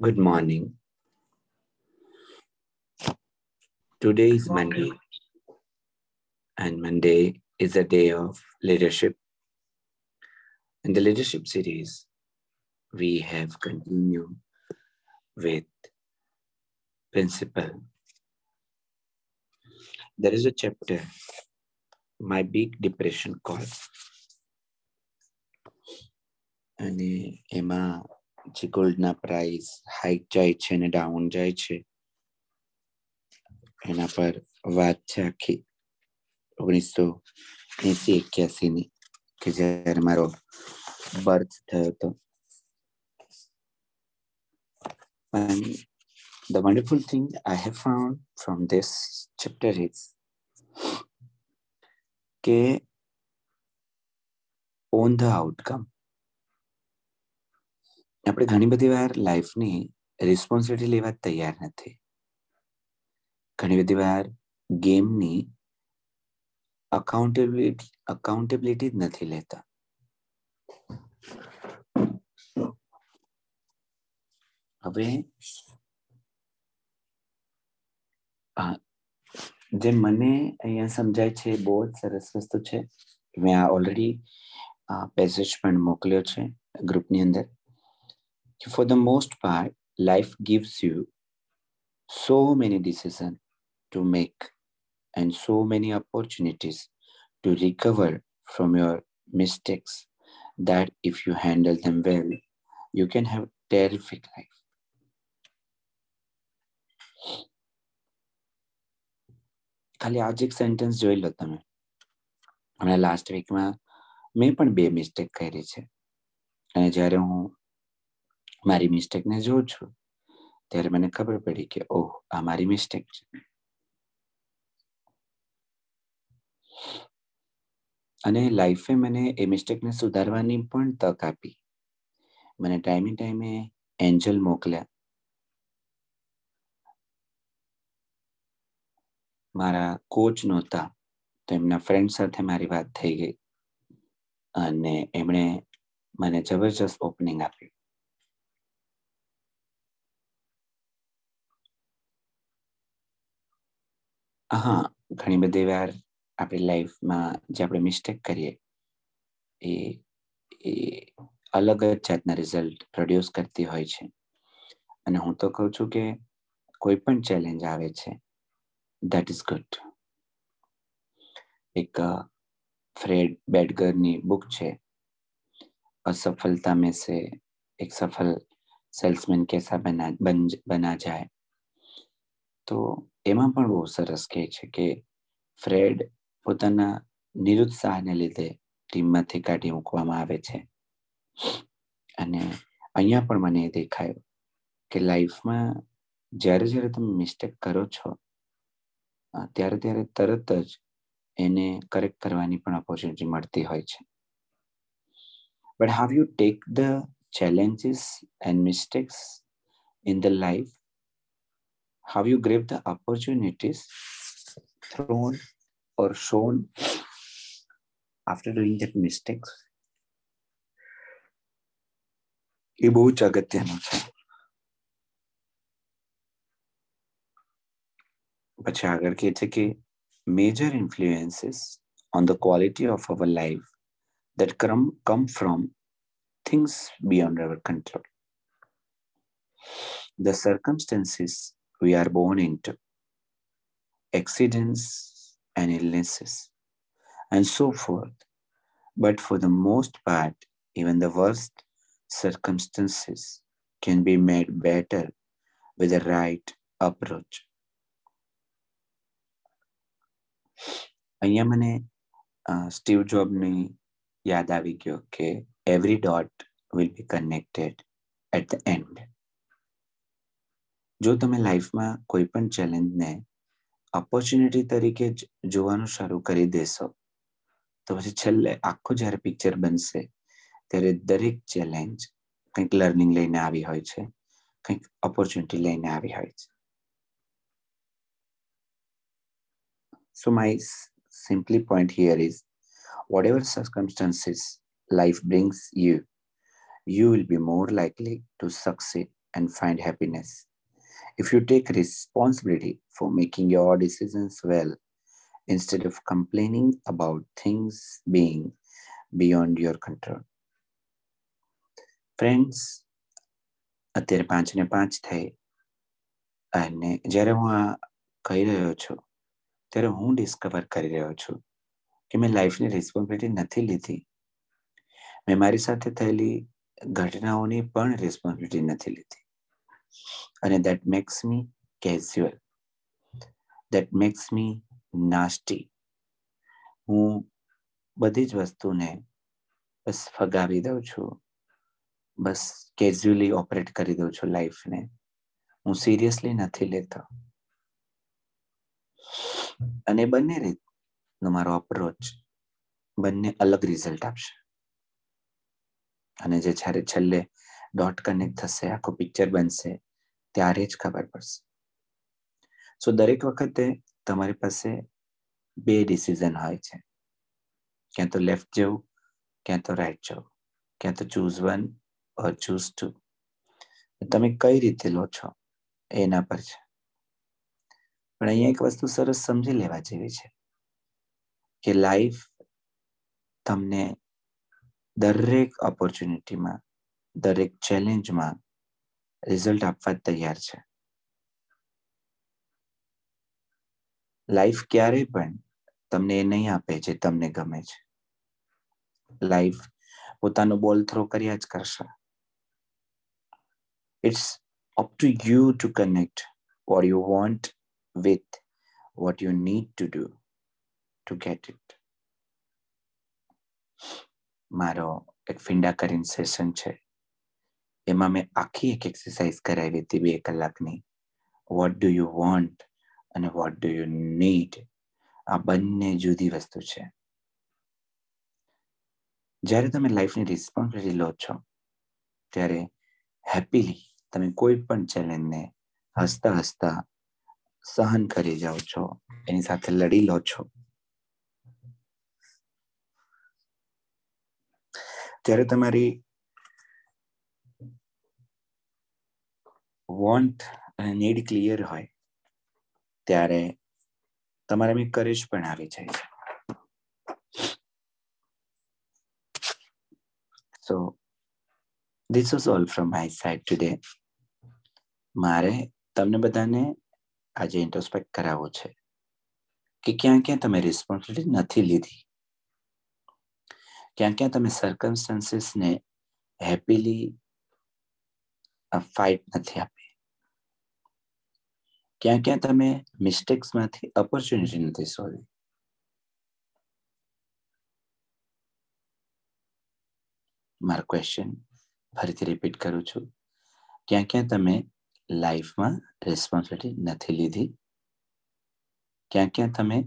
Good morning. Today is Monday, and Monday is a day of leadership. In the leadership series, we have continued with principle. There is a chapter, My Big Depression Call. અને એમાં જે ગોલ્ડના price hike જાય છે અને down જાય છે, એના પર વાત છે આખી ઓગણીસો એસી એક્યાસીની, કે જ્યારે મારો બર્થ થયો હતો. And the wonderful thing I have found from this chapter is કે ઓન ધ આઉટકમ આપણે ઘણી બધી વાર લાઈફની રિસ્પોન્સિબિલિટી લેવા તૈયાર નથી. ઘણી બધી વાર ગેમની અકાઉન્ટેબિલિટી અકાઉન્ટેબિલિટી જ નથી લેતા. હવે જે મને અહીંયા સમજાય છે બહુ જ સરસ વસ્તુ છે. મેં આ ઓલરેડી પેસેજ પણ મોકલ્યો છે ગ્રુપની અંદર. for the most part life gives you so many decisions to make and so many opportunities to recover from your mistakes that if you handle them well you can have terrific life ખાલી આજ એક sentence જોઈ લો તમે હમણાં last વીકમાં મેં પણ બે મિસ્ટેક કરી છે અને જ્યારે હું મારી મિસ્ટેકને જોઉં છું. ત્યારે મને ખબર પડી કે, ઓહ, આ મારી મિસ્ટેક છે. અને લાઈફે મને એ મિસ્ટેકને સુધારવાની પણ તક આપી. મને ટાઈમે ટાઈમે એન્જલ મોકલ્યા. મારા કોચ નહોતા. તો એમના ફ્રેન્ડ સાથે મારી વાત થઈ ગઈ. અને એમણે મને જબરજસ્ત ઓપનિંગ આપ્યું હા ઘણી બધી વાર આપણી લાઈફમાં જે આપણે મિસ્ટેક કરીએ એ એ અલગ જ જાતના રિઝલ્ટ પ્રોડ્યુસ કરતી હોય છે અને હું તો કહું છું કે કોઈ પણ ચેલેન્જ આવે છે દેટ ઇઝ ગુડ એક ફ્રેડ બેડગરની બુક છે असफलता में से एक सफल सेल्समैन कैसा बना बन बना जाए તો એમાં પણ બહુ સરસ કહે છે કે ફ્રેડ પોતાના નિરુત્સાહને લીધે ટીમમાંથી કાઢી મૂકવામાં આવે છે. અને અહીંયા પણ મને એ દેખાયું કે લાઈફમાં જ્યારે જ્યારે તમે મિસ્ટેક કરો છો ત્યારે ત્યારે તરત જ એને કરેક્ટ કરવાની પણ ઓપોર્ચ્યુનિટી મળતી હોય છે. But how you take the challenges and mistakes in the life have you grabbed the opportunities thrown or shown after doing that mistakes એ બહુ જ અગત્યનું છે પછી આગળ કહે છે કે major influences on the quality of our life that come, come from things beyond our control. The circumstances we are born into, accidents and illnesses, and so forth. But for the most part, even the worst circumstances can be made better with the right approach. અહીંયા મને Steve જોબની યાદ આવી ગયો કે every dot will be connected at the end જો તમે લાઈફમાં કોઈ પણ ચેલેન્જને ઓપોર્ચ્યુનિટી તરીકે જ જોવાનું શરૂ કરી દેશો તો પછી છેલ્લે આખું જ્યારે પિક્ચર બનશે ત્યારે દરેક ચેલેન્જ કંઈક લર્નિંગ લઈને આવી હોય છે કંઈક ઓપોર્ચ્યુનિટી લઈને આવી હોય છે so my simply point here is whatever circumstances life brings you, you will be more likely to succeed and find happiness. If you take responsibility for making your decisions well, instead of complaining about things being beyond your control. Friends અત્યારે પાંચ ને પાંચ થઈ અને જ્યારે હું આ કહી રહ્યો છું ત્યારે હું ડિસ્કવર કરી રહ્યો છું કે મેં લાઈફની રિસ્પોન્સિબિલિટી નથી લીધી મેં મારી સાથે થયેલી ઘટનાઓની પણ રિસ્પોન્સિબિલિટી નથી લીધી અને that makes me casual that makes me nasty હું બધી જ વસ્તુને બસ ફગાવી દઉં છું. બસ કેઝ્યુઅલી ઓપરેટ કરી દઉં છું લાઈફને હું સિરિયસલી નથી લેતો. અને બંને રીતનો મારો અપ્રોચ બંને અલગ રિઝલ્ટ આપશે. અને જે જ્યારે છેલ્લે ડોટ કનેક્ટ થશે, આખું પિક્ચર બનશે, ત્યારે જ ખબર પડશે. સો દરેક વખતે તમારી પાસે બે ડિસિઝન હોય છે. ક્યાં તો લેફ્ટ જવું, ક્યાં તો રાઈટ જવું. ક્યાં તો choose one or choose two તમે કઈ રીતે લો છો, એના પર છે. પણ અહીંયા એક વસ્તુ સરસ સમજી લેવા જેવી છે કે લાઈફ તમને દરેક ઓપોર્ચ્યુનિટીમાં દરેક ચેલેન્જમાં રિઝલ્ટ આપવા તૈયાર છે. લાઈફ ક્યારેય પણ તમને એ નહીં આપે જે તમને ગમે છે. લાઈફ પોતાનો બોલ થ્રો કર્યા જ કરશે. It's up to you to connect what you want with what you need to do to get it મારો એક ફિંડા કરીને સેશન છે. એમાં મેં આખી એક એક્સરસાઇઝ કરાવી હતી બે કલાકની. વોટ ડુ યુ વોન્ટ અને વોટ ડુ યુ નીડ આ બંને જુદી વસ્તુ છે. જ્યારે તમે લાઈફની રિસ્પોન્સિબિલિટી લો છો, ત્યારે હેપીલી તમે કોઈ પણ ચેલેન્જને હસતા હસતા સહન કરી જાઓ છો, એની સાથે લડી લો છો. ત્યારે તમારી વોન્ટ અને નીડ ક્લિયર હોય, ત્યારે તમારામાં કરેજ પણ આવી જાય છે. So this was all from my side today મારે તમને બધાને આજે ઇન્ટ્રોસ્પેક્ટ કરાવવો છે કે ક્યાં ક્યાં તમે રિસ્પોન્સિબિલિટી નથી લીધી. ક્યાં ક્યાં તમે સર્કમસ્ટન્સીસને હેપીલી ફાઇટ નથી આપી ક્યાં ક્યાં તમે મિસ્ટેક્સમાંથી ઓપોર્ચ્યુનિટી નથી શોધી? મારો ક્વેશ્ચન ફરીથી રિપીટ કરું છું. ક્યાં ક્યાં તમે લાઈફમાં રિસ્પોન્સિબિલિટી નથી લીધી? ક્યાં ક્યાં તમે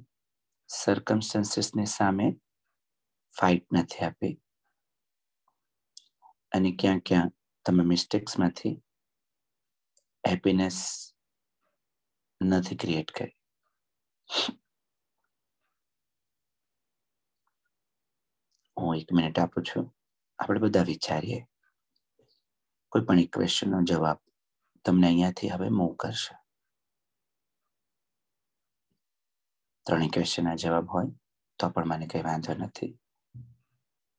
સર્કમસ્ટન્સીસની સામે ફાઇટ નથી આપી? અને ક્યાં ક્યાં તમે મિસ્ટેક્સમાંથી હેપીનેસ નથી ક્રિએટ કરી. હું એક મિનિટ આપું છું. આપણે બધા વિચારીએ. કોઈ પણ એક ક્વેશ્ચનનો જવાબ તમને અહીંયાથી હવે મૂવ કરશે. ત્રણેય ક્વેશ્ચનના જવાબ હોય તો પણ મને કંઈ વાંધો નથી.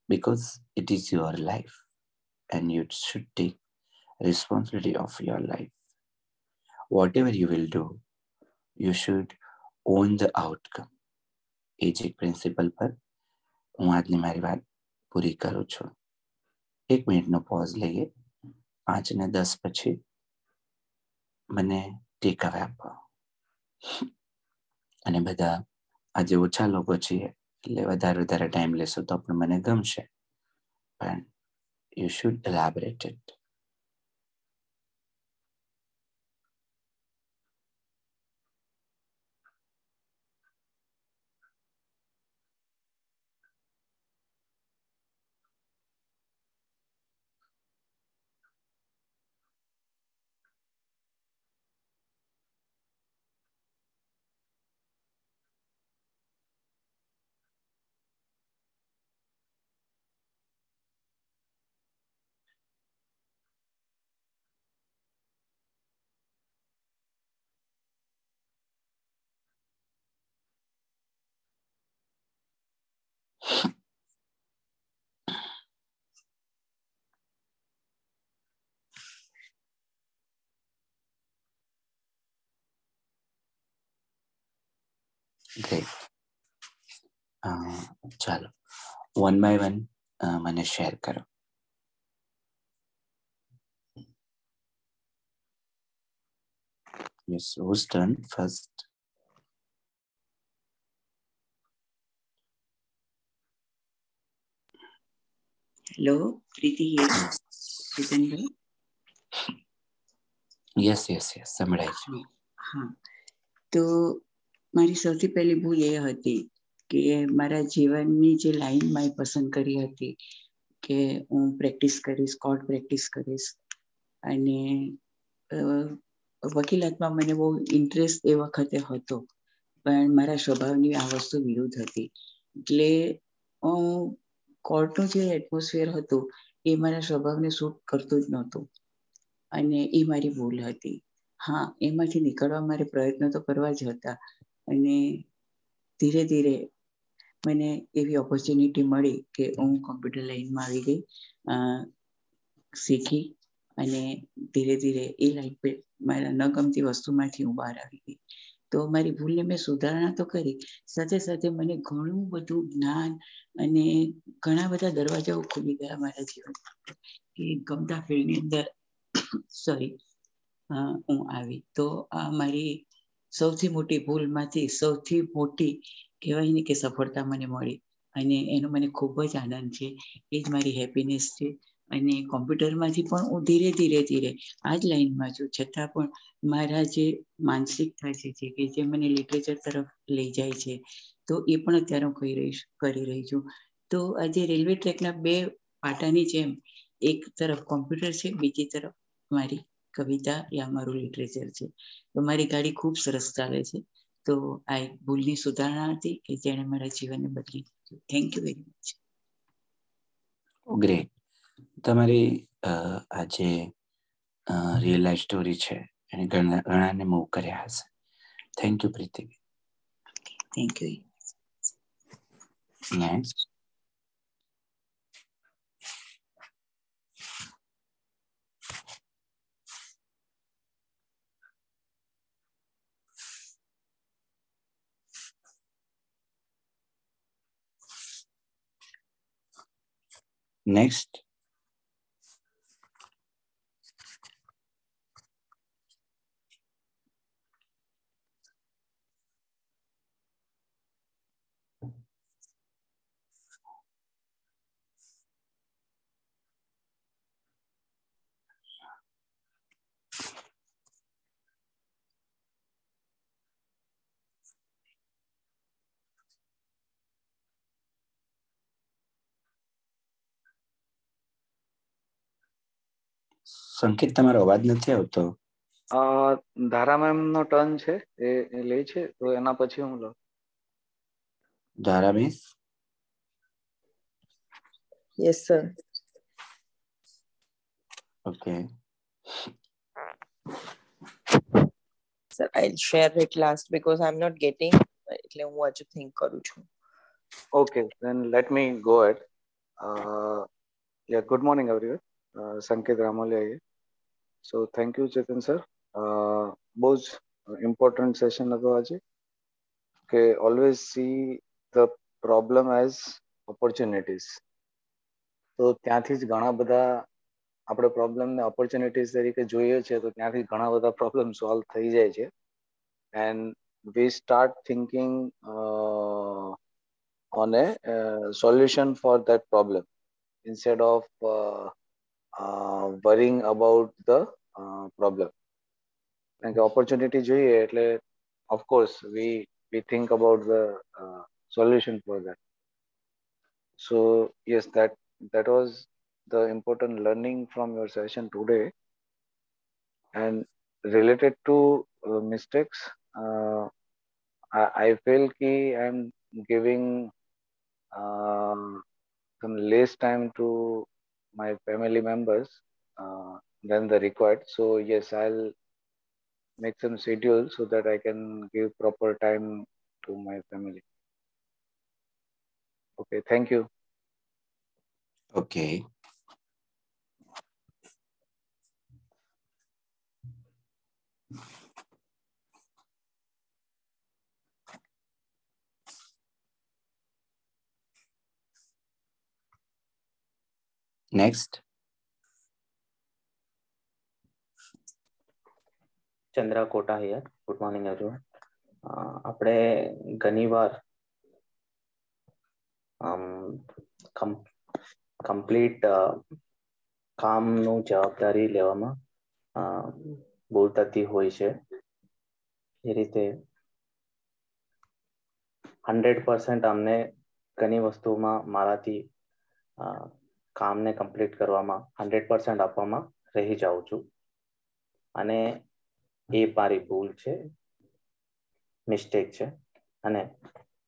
Because it is your life and you should take responsibility of your life whatever you will do you should on the outcome એ જ એક પ્રિન્સિપલ પર હું આજની મારી વાત પૂરી કરું છું એક મિનિટનો પોઝ લઈએ પાંચ ને દસ પછી મને ટેક અવે આપો અને બધા આજે ઓછા લોકો છીએ એટલે વધારે વધારે ટાઈમ લેશો તો પણ મને ગમશે પણ you should elaborate it great ચાલો વન બાય વન મને શેર કરો Yes, whose turn first? Hello Preeti Jitanbhai yes yes yes સંભળાય છે હા તો મારી સૌથી પહેલી ભૂલ એ હતી કે મારા જીવનની જે લાઈન મેં પસંદ કરી હતી કે હું પ્રેક્ટિસ કરીશ કોર્ટ પ્રેક્ટિસ કરીશ અને વકીલાતમાં મને બહુ ઇન્ટરેસ્ટ એ વખતે હતો. પણ મારા સ્વભાવની આ વસ્તુ વિરુદ્ધ હતી. એટલે હું કોર્ટનું જે એટમોસ્ફિયર હતું એ મારા સ્વભાવને સૂટ કરતું જ નહોતું. અને એ મારી ભૂલ હતી. હા, એમાંથી નીકળવા મારે પ્રયત્નો તો કરવા જ હતા. અને ધીરે ધીરે મને એવી ઓપોર્ચ્યુનિટી મળી કે હું કોમ્પ્યુટર લાઈનમાં આવી ગઈ શીખી અને ધીરે ધીરે એ લાઈન પર મારા ન ગમતી વસ્તુમાંથી હું બહાર આવી ગઈ. તો મારી ભૂલને મેં સુધારણા તો કરી, સાથે સાથે મને ઘણું બધું જ્ઞાન અને ઘણા બધા દરવાજાઓ ખુલી ગયા મારા જીવનમાં કે ગમતા ફિલ્ડની અંદર સોરી હું આવી. તો આ મારી સૌથી મોટી ભૂલમાંથી સૌથી મોટી કહેવાય ને કે સફળતા મને મળી. અને એનો મને ખૂબ જ આનંદ છે. એ જ મારી હેપીનેસ છે. અને કોમ્પ્યુટરમાંથી પણ હું ધીરે ધીરે ધીરે આ જ લાઈનમાં છું. છતાં પણ મારા જે માનસિકતા છે જે કે જે મને લિટરેચર તરફ લઈ જાય છે, તો એ પણ અત્યારે હું કહી રહી કરી રહી છું. તો આજે રેલવે ટ્રેકના બે પાટાની જેમ એક તરફ કોમ્પ્યુટર છે, બીજી તરફ મારી કવિતા યા મારું લિટરેચર છે. તો મારી ગાડી ખૂબ સરસ ચાલે છે. તો આ એક ભૂલની સુધારણા હતી કે જેણે મારા જીવનને બદલી દીધું. Thank you very much great તમારી આ જે રિયલ લાઈફ સ્ટોરી છે એને ઘણા ઘણાને મૂવ કર્યા હશે. Thank you Preeti thank you next Next. Sanket તમારો અવાજ નથી આવતો ધારા મેમ નો ટર્ન છે એ લે છે તો એના પછી હું લઉં Dhara miss Yes, sir. Okay. Sir, I'll share it last because I'm not getting એટલે હું હજુ થિંક કરું છું Okay, then let me go ahead. Uh, yeah, good morning, everyone. Uh, Thank you, Chetan sir. Uh, બહુ જ important session હતો આજે કે always see the problem as opportunities. તો ત્યાંથી જ ઘણા બધા આપણે પ્રોબ્લેમને ઓપોર્ચ્યુનિટીઝ તરીકે જોઈએ છે તો ત્યાંથી ઘણા બધા પ્રોબ્લેમ સોલ્વ થઈ જાય છે and we start thinking a uh, solution for that problem instead of uh, uh, worrying about the uh, problem કારણ કે ઓપોર્ચ્યુનિટી જોઈએ એટલે of course we we think about the solution for that so yes that that was the important learning from your session today and related to uh, mistakes uh, I, I, feel ki i'm giving uh, some less time to my family members uh, than the required. So yes i'll make some schedule so that i can give proper time to my family. Okay thank you. Okay. Next Chandra Kota here good morning everyone આપણે ઘણીવાર complete કામનું જવાબદારી લેવામાં ભૂલ થતી હોય છે એ રીતે હંડ્રેડ પર્સન્ટ અમને ઘણી વસ્તુમાં મારાથી કામને કમ્પ્લીટ કરવામાં હંડ્રેડ પર્સન્ટ આપવામાં રહી જાઉં છું. અને એ મારી ભૂલ છે મિસ્ટેક છે. અને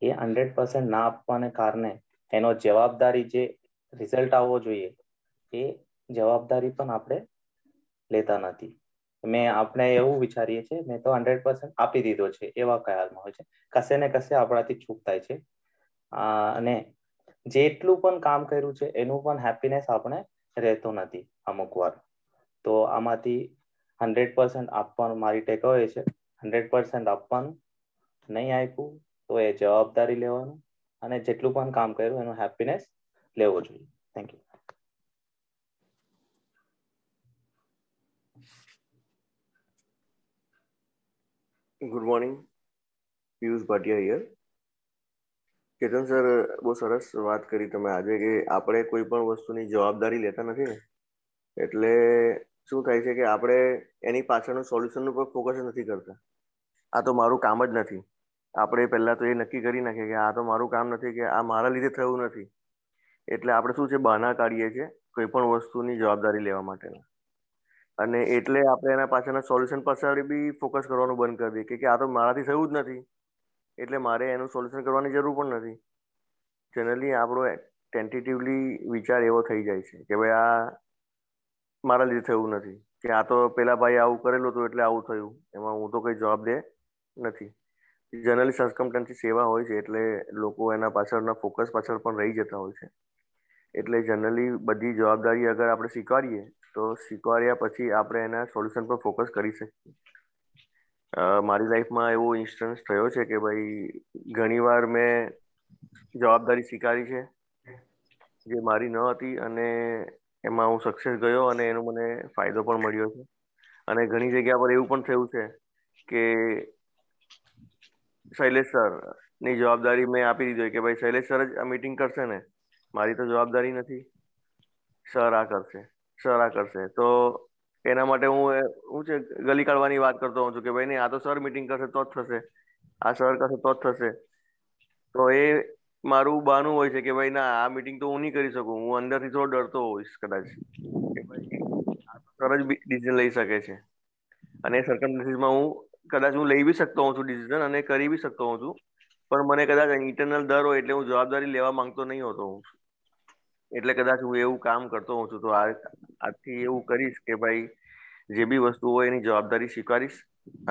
એ હંડ્રેડ પર્સન્ટ ના આપવાને કારણે એનો જવાબદારી જે રિઝલ્ટ આવવો જોઈએ, એ જવાબદારી પણ આપણે લેતા નથી. મેં આપણે એવું વિચારીએ છીએ, મેં તો હંડ્રેડ પર્સન્ટ આપી દીધો છે, એવા ખ્યાલમાં હોય છે. કશે ને કશે આપણાથી ચૂક થાય છે. અને જેટલું પણ કામ કર્યું છે, એનું પણ હેપીનેસ આપણે રહેતો નથી અમુક વાર. તો આમાંથી હંડ્રેડ પર્સન્ટ આપવાનું, મારી ટેકઅવે છે હંડ્રેડ પર્સન્ટ આપવાનું, નહીં આપ્યું, તો એ જવાબદારી લેવાનું અને જેટલું પણ કામ કર્યું, એનું હેપીનેસ લેવો જોઈએ. Thank you good morning Piyush Bhatia here Ketan sir, બહુ સરસ વાત કરી તમે આજે કે આપણે કોઈ પણ વસ્તુની જવાબદારી લેતા નથી ને. એટલે શું થાય છે કે આપણે એની પાછળનું સોલ્યુશન ઉપર ફોકસ નથી કરતા. આ તો મારું કામ જ નથી. આપણે પહેલાં તો એ નક્કી કરી નાખીએ કે આ તો મારું કામ નથી કે આ મારા લીધે થયું નથી. એટલે આપણે શું છે, બહાના કાઢીએ છીએ કોઈ પણ વસ્તુની જવાબદારી લેવા માટેના. અને એટલે આપણે એના પાછળના સોલ્યુશન પાછળ બી ફોકસ કરવાનું બંધ કરી દઈએ કે આ તો મારાથી થયું જ નથી. એટલે મારે એનું સોલ્યુશન કરવાની જરૂર પણ નથી. જનરલી આપણો ટેન્ટેટિવલી વિચાર એવો થઈ જાય છે કે ભાઈ આ મારા લીધે થયું નથી. કે આ તો પેલા ભાઈ આવું કરેલું હતું એટલે આવું થયું. એમાં હું તો કઈ જવાબ દે નથી. જનરલી સર્કમટન્સીસ સેવા હોય છે એટલે લોકો એના પાછળના ફોકસ પાછળ પણ રહી જતા હોય છે. એટલે જનરલી બધી જવાબદારી અગર આપણે સ્વીકારીએ તો સ્વીકાર્યા પછી આપણે એના સોલ્યુશન પર ફોકસ કરી શકીએ. મારી લાઈફમાં એવો ઇન્સ્ટન્સ થયો છે કે ભાઈ, ઘણીવાર મેં જવાબદારી સ્વીકારી છે, જે મારી ન હતી અને એમાં હું સક્સેસ ગયો અને એનો મને ફાયદો પણ મળ્યો છે. અને ઘણી જગ્યા પર એવું પણ થયું છે કે શૈલેષ સરની જવાબદારી મેં આપી દીધી કે ભાઈ, શૈલેષ સર જ આ મીટિંગ કરશે ને? મારી તો જવાબદારી નથી. સર આ કરશે. સર આ કરશે. તો એના માટે હું હું છે, ગલી કાઢવાની વાત કરતો હોઉં છું કે ભાઈ નહીં, આ તો સર મીટિંગ કરશે તો જ થશે. આ સર કરશે તો જ થશે. તો એ મારું બાનું હોય છે કે ભાઈ ના, આ મીટિંગ તો હું નહીં કરી શકું. હું અંદરથી થોડો ડરતો હોઈશ કદાચ. કે ભાઈ સર જ ડિસિઝન લઈ શકે છે. અને સર્કમસ્ટન્સીસમાં હું કદાચ હું લઈ બી શકતો હોઉં છું ડિસિઝન અને કરી બી શકતો હોઉં છું. પણ મને કદાચ ઇન્ટરનલ ડર હોય એટલે હું જવાબદારી લેવા માંગતો નહીં હોતો હું. એટલે કદાચ હું એવું કામ કરતો હોઉં છું, તો આજથી એવું કરીશ કે ભાઈ, જે બી વસ્તુ હોય એની જવાબદારી સ્વીકારીશ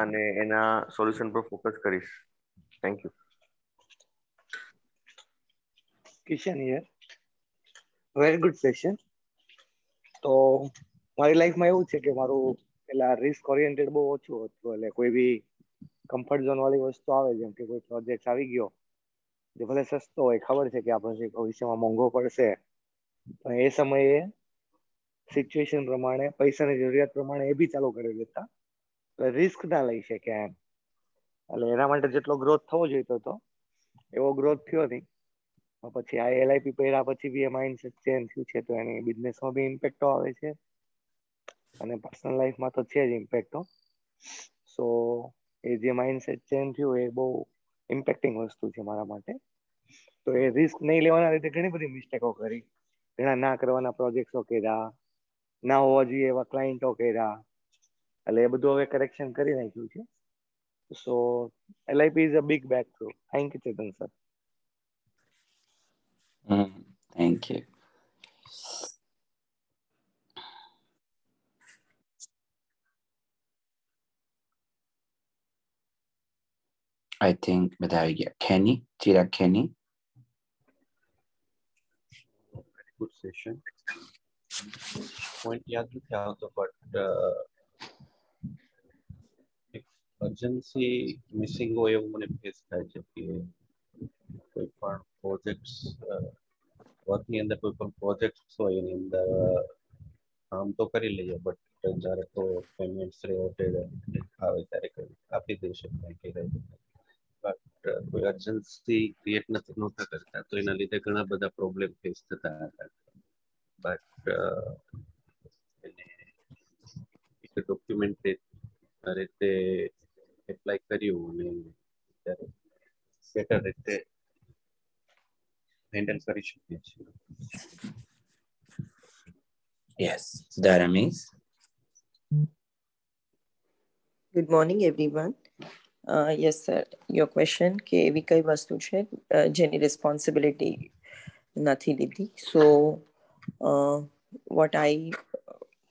અને એના સોલ્યુશન પર ફોકસ કરીશ. Thank you Kishan here very good session તો મારી લાઈફમાં એવું છે કે મારું પેલા રિસ્ક ઓરિએન્ટેડ બહુ ઓછું હતું, એટલે કોઈ બી કમ્ફર્ટ ઝોન વાળી વસ્તુ આવે, જેમ કે કોઈ પ્રોજેક્ટ આવી ગયો, જે ભલે સસ્તો હોય, ખબર છે કે આ પ્રોજેક્ટ ભવિષ્યમાં મોંઘો પડશે એ સમયે સિચ્યુએશન પ્રમાણે, પૈસાની જરૂરિયાત પ્રમાણે એ બી ચાલુ કરી દેતા રિસ્ક ના લઈ શકે એમ. એટલે એના માટે જેટલો ગ્રોથ થવો જોઈતો હતો એવો ગ્રોથ થયો નહીં. પછી આ એલઆઈપી પહેર્યા પછી બી એ માઇન્ડસેટ ચેન્જ થયું છે તો એની બિઝનેસમાં બી ઇમ્પેક્ટો આવે છે. અને પર્સનલ લાઈફમાં તો છે જ ઇમ્પેક્ટો સો એ જે માઇન્ડસેટ ચેન્જ થયું એ બહુ ઇમ્પેક્ટિંગ વસ્તુ છે મારા માટે. તો એ રિસ્ક નહીં લેવાના લીધે ઘણી બધી મિસ્ટેકો કરી. ઘણા ના કરવાના પ્રોજેક્ટો કર્યા, ના હોવા જોઈએ એવા ક્લાયન્ટો કર્યા. એટલે એ બધું હવે કરેક્શન કરી નાખ્યું છે. So LIP is a big breakthrough thank you Chetan sir thank you I think બધા આવી ગયા. Kheni Chirag Kheni good session point યાદ નથી આવતો બટ અર્જન્સી મિસિંગ હોય એવું મને ફેસ થાય છે કે કોઈ પણ પ્રોજેક્ટ્સ વર્કની અંદર કોઈ પણ પ્રોજેક્ટ્સ હોય એની અંદર કામ તો કરી લઈએ બટ જ્યારે તો પેમેન્ટ્સ રિલેટેડ આવે ત્યારે આપી દઈ શકાય કે બટ કોઈ અર્જન્સી ક્રિએટ નથી નહોતા કરતા તો એના લીધે ઘણા બધા પ્રોબ્લેમ ફેસ થતા હતા. બટ એને એક ડોક્યુમેન્ટ રીતે એપ્લાય કર્યું અને ત્યારે બેટર રીતે હેન્ડલ કરી શકીએ છીએ. Yes Dharmish good morning everyone yes sir your question કે એવી કઈ વસ્તુ છે જેની રિસ્પોન્સિબિલિટી નથી લીધી સો what I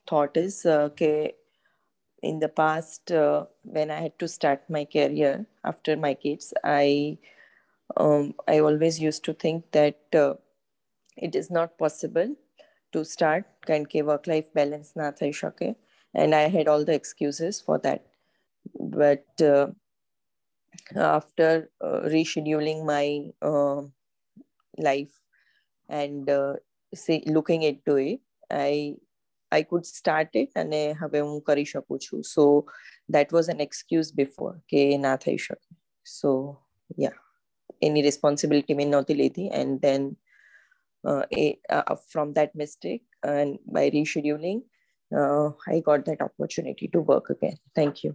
thought is uh, okay, in the past uh, when I had to start my career after my kids, I um, I always used to think that uh, it is not possible to start કારણ કે work life balance ના થઈ શકે and I had all the excuses for that. But uh, after uh, rescheduling my uh, life and uh, see, looking into it, I I could start it અને હવે હું કરી શકું છું so that was an excuse before કે ના થઈ શકે સો યા એની રિસ્પોન્સિબિલિટી મેં નહોતી લીધી and then from that mistake and by rescheduling I got that opportunity to work again thank you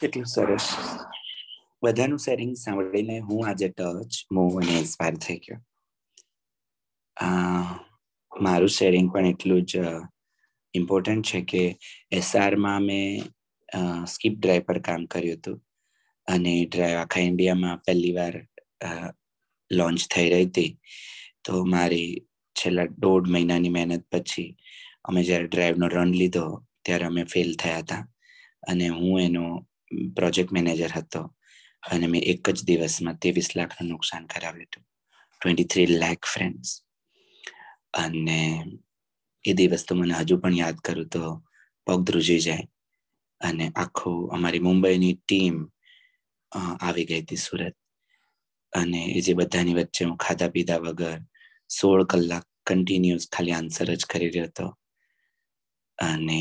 કેટલું સરસ. બધાનું શેરિંગ સાંભળીને હું આજે ટચ મૂવ અને ઇન્સ્પાયર થઈ ગયો. મારું શેરિંગ પણ એટલું જ ઇમ્પોર્ટન્ટ છે કે એસઆરમાં મેં સ્કીપ ડ્રાઈવ પર કામ કર્યું હતું. અને ડ્રાઈવ આખા ઇન્ડિયામાં પહેલી વાર લોન્ચ થઈ રહી હતી. તો મારી છેલ્લા દોઢ મહિનાની મહેનત પછી અમે જ્યારે ડ્રાઈવનો રન લીધો, ત્યારે અમે ફેલ થયા હતા. અને હું એનો પ્રોજેક્ટ મેનેજર હતો અને મેં એક જ દિવસમાં ત્રેવીસ લાખનું નુકસાન કરાવ્યું હતું. ટ્વેન્ટી થ્રી લેખ ફ્રેન્ડ્સ અને એ દિવસ તો મને હજુ પણ યાદ કરું તો પગ ધ્રુજી જાય અને આખું અમારી મુંબઈની ટીમ આવી ગઈ હતી સુરત. અને એ જે બધાની વચ્ચે હું ખાધા પીધા વગર સોળ કલાક કન્ટિન્યુઅસ ખાલી આન્સર જ કરી રહ્યો હતો. અને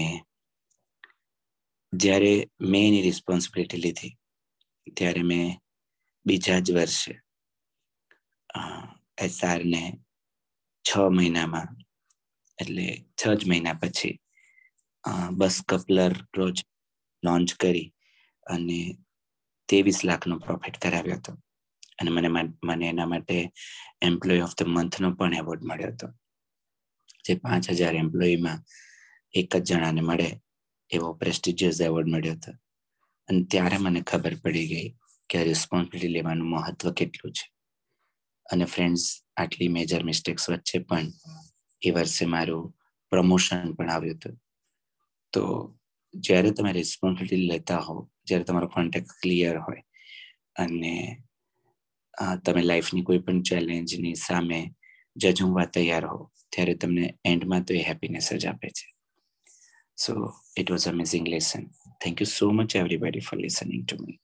જ્યારે મેં એની રિસ્પોન્સિબિલિટી લીધી, ત્યારે મેં બીજા જ વર્ષે એસઆરને છ મહિનામાં, એટલે છ જ મહિના પછી બસ કપલર પ્રોજેક્ટ લોન્ચ કરી અને ત્રેવીસ લાખનો પ્રોફિટ કરાવ્યો હતો. અને મને મને એના માટે એમ્પ્લોય ઓફ ધ મંથનો પણ એવોર્ડ મળ્યો હતો. જે પાંચ હજાર એમ્પ્લોયીમાં એક જ જણાને મળે એવો પ્રેસ્ટિજિયસ એવોર્ડ મળ્યો હતો. અને ત્યારે મને ખબર પડી ગઈ કે રિસ્પોન્સિબિલિટી લેવાનું મહત્વ કેટલું છે. અને ફ્રેન્ડ્સ આટલી મેજર મિસ્ટેક્સ વચ્ચે પણ એ વર્ષે મારું પ્રમોશન પણ આવ્યું હતું. તો જ્યારે તમે રિસ્પોન્સિબિલિટી લેતા હો જ્યારે તમારો કોન્ટેક્ટ ક્લિયર હોય અને તમે લાઈફની કોઈ પણ ચેલેન્જની સામે જજુમવા તૈયાર હો ત્યારે તમને એન્ડમાં તો એ હેપીનેસ જ આપે છે. So it was amazing lesson. Thank you so much everybody for listening to me.